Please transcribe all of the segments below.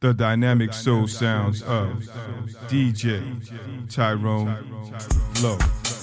The dynamic soul sounds of DJ Tyrone Lowe.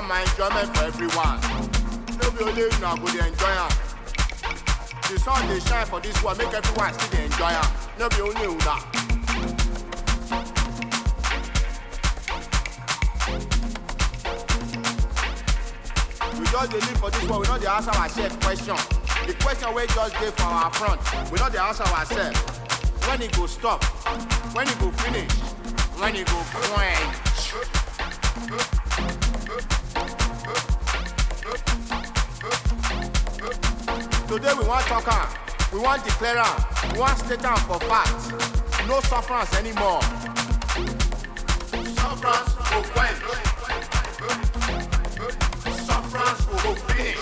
Man, enjoyment for everyone. No be only you now go dey enjoy. The sun dey shine for this world, make everyone still dey enjoy am. Only una. We just dey live for this world, we no dey answer ourselves question. The question wey just dey for our front, we no dey answer ourselves. When e go stop? When e go finish? When e go quench? Today we want talk am, we want declare am, we want state am for fact. No sufferance anymore. Sufferance go quench. Sufferance go finish.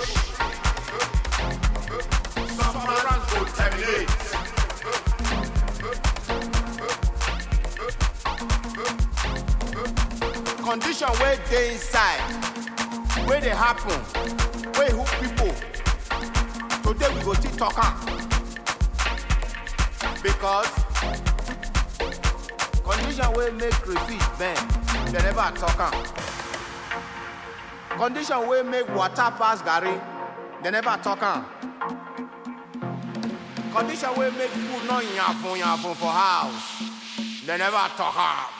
Sufferance go terminate. Condition where they inside, where they happen, where who people. Today we go still talk. Because condition wey make crayfish bend, dem never talk am. Condition wey make water pass garri, dem never talk am. Condition wey make food no yafun yafun for house, dem never talk am.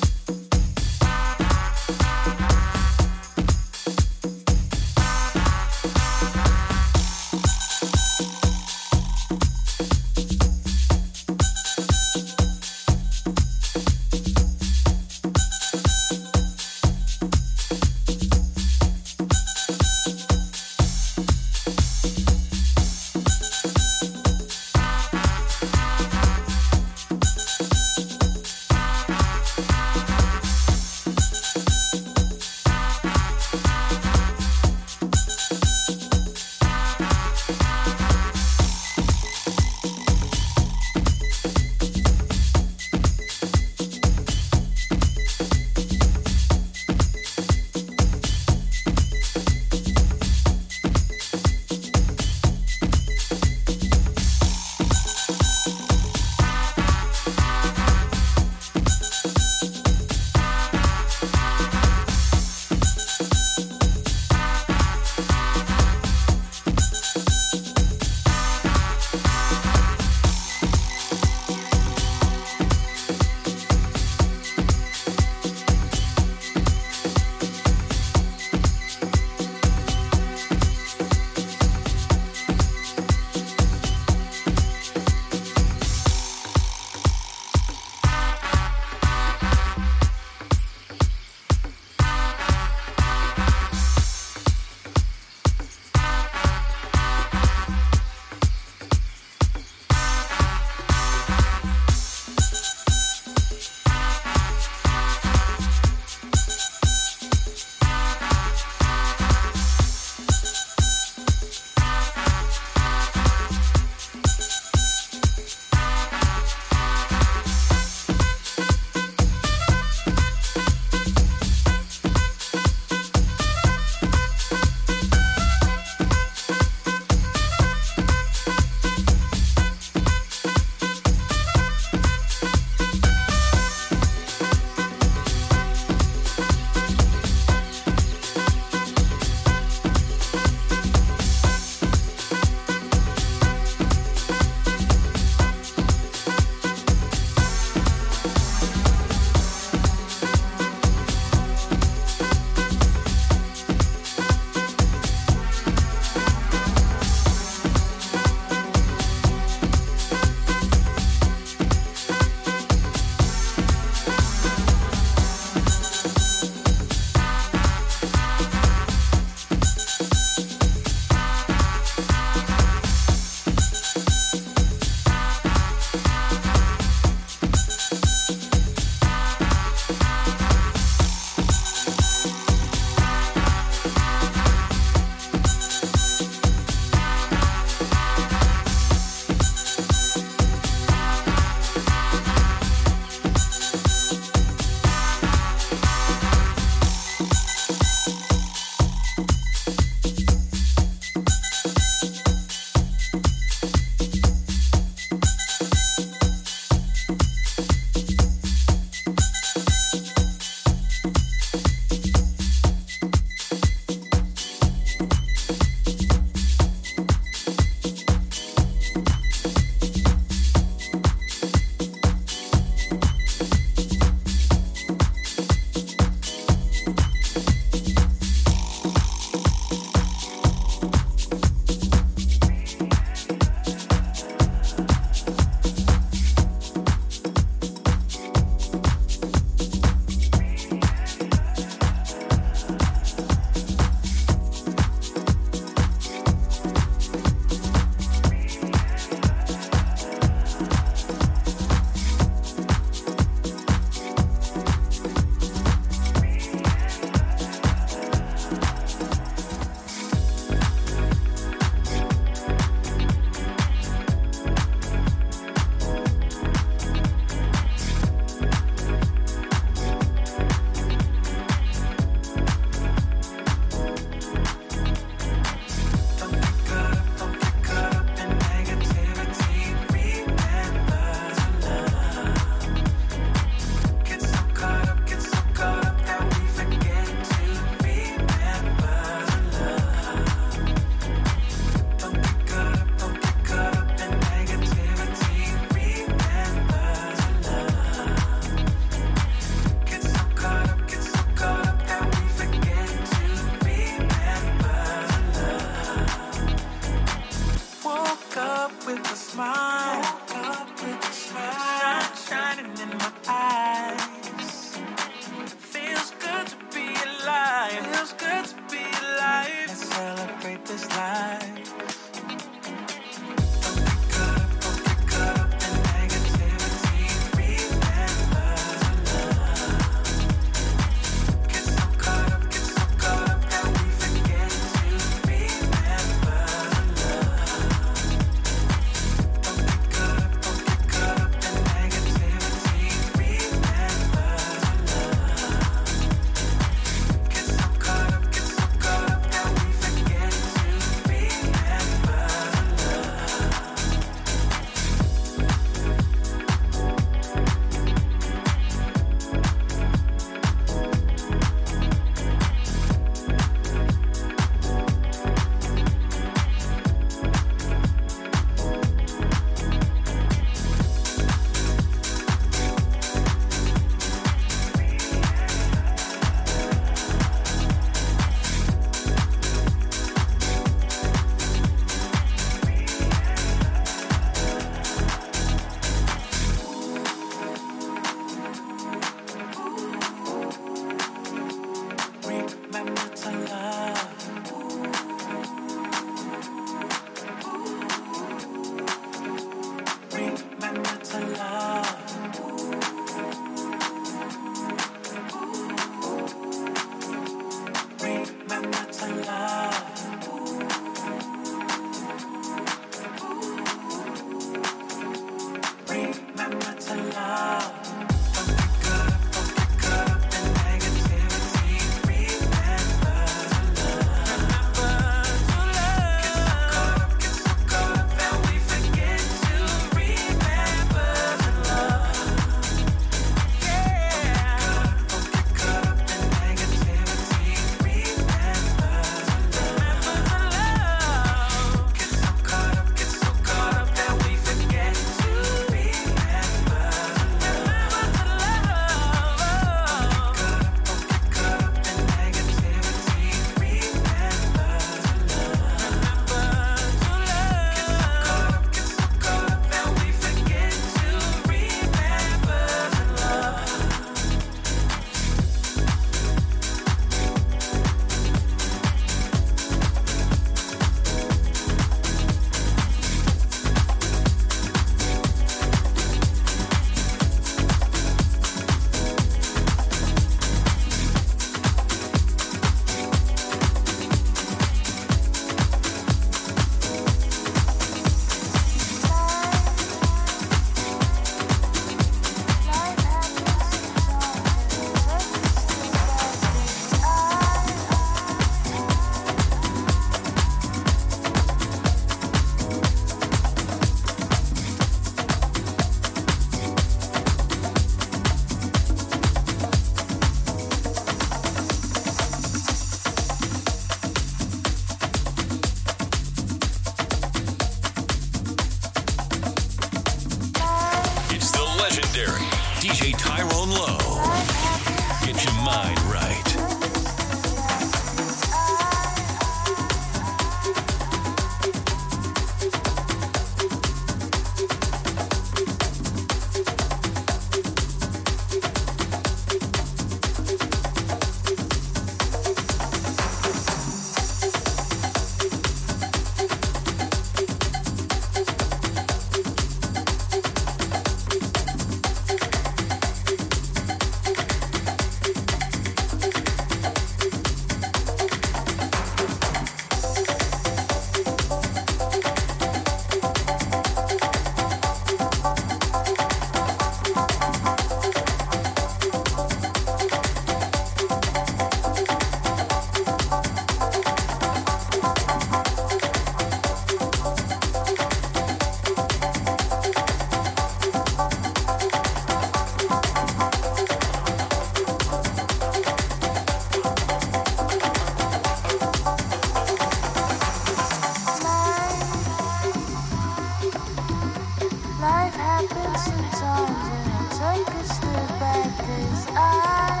Life happens sometimes and I take a step back 'cause I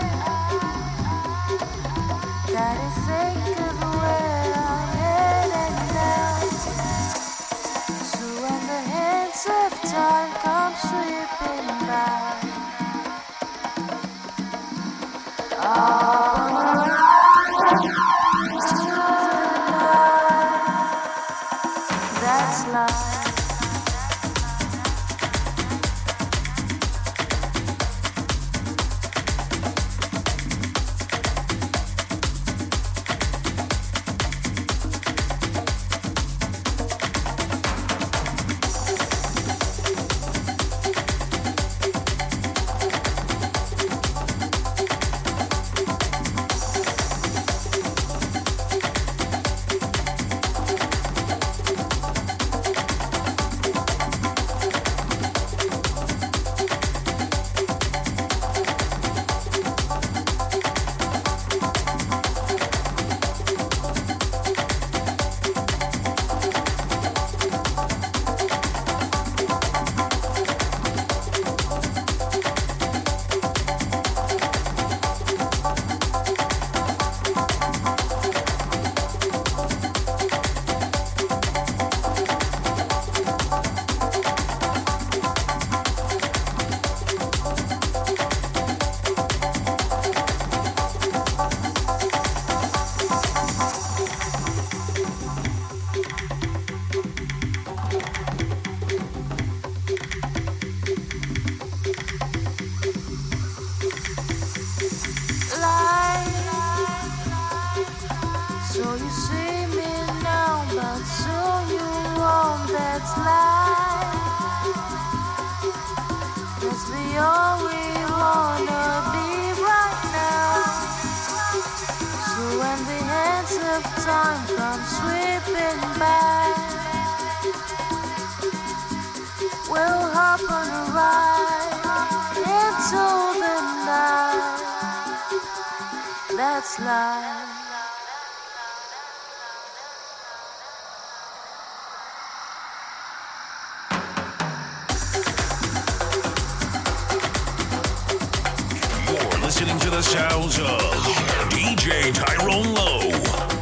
gotta think of where I'm headed now. So when the hands of time come by, I'll So you see me now, but soon you won't. That's life. Let's be all we wanna be right now. So when the hands of time come sweeping by, we'll hop on a ride into the night. That's life. The sounds of DJ Tyrone Lowe.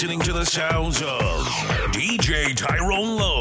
Listening to the sounds of DJ Tyrone Lowe.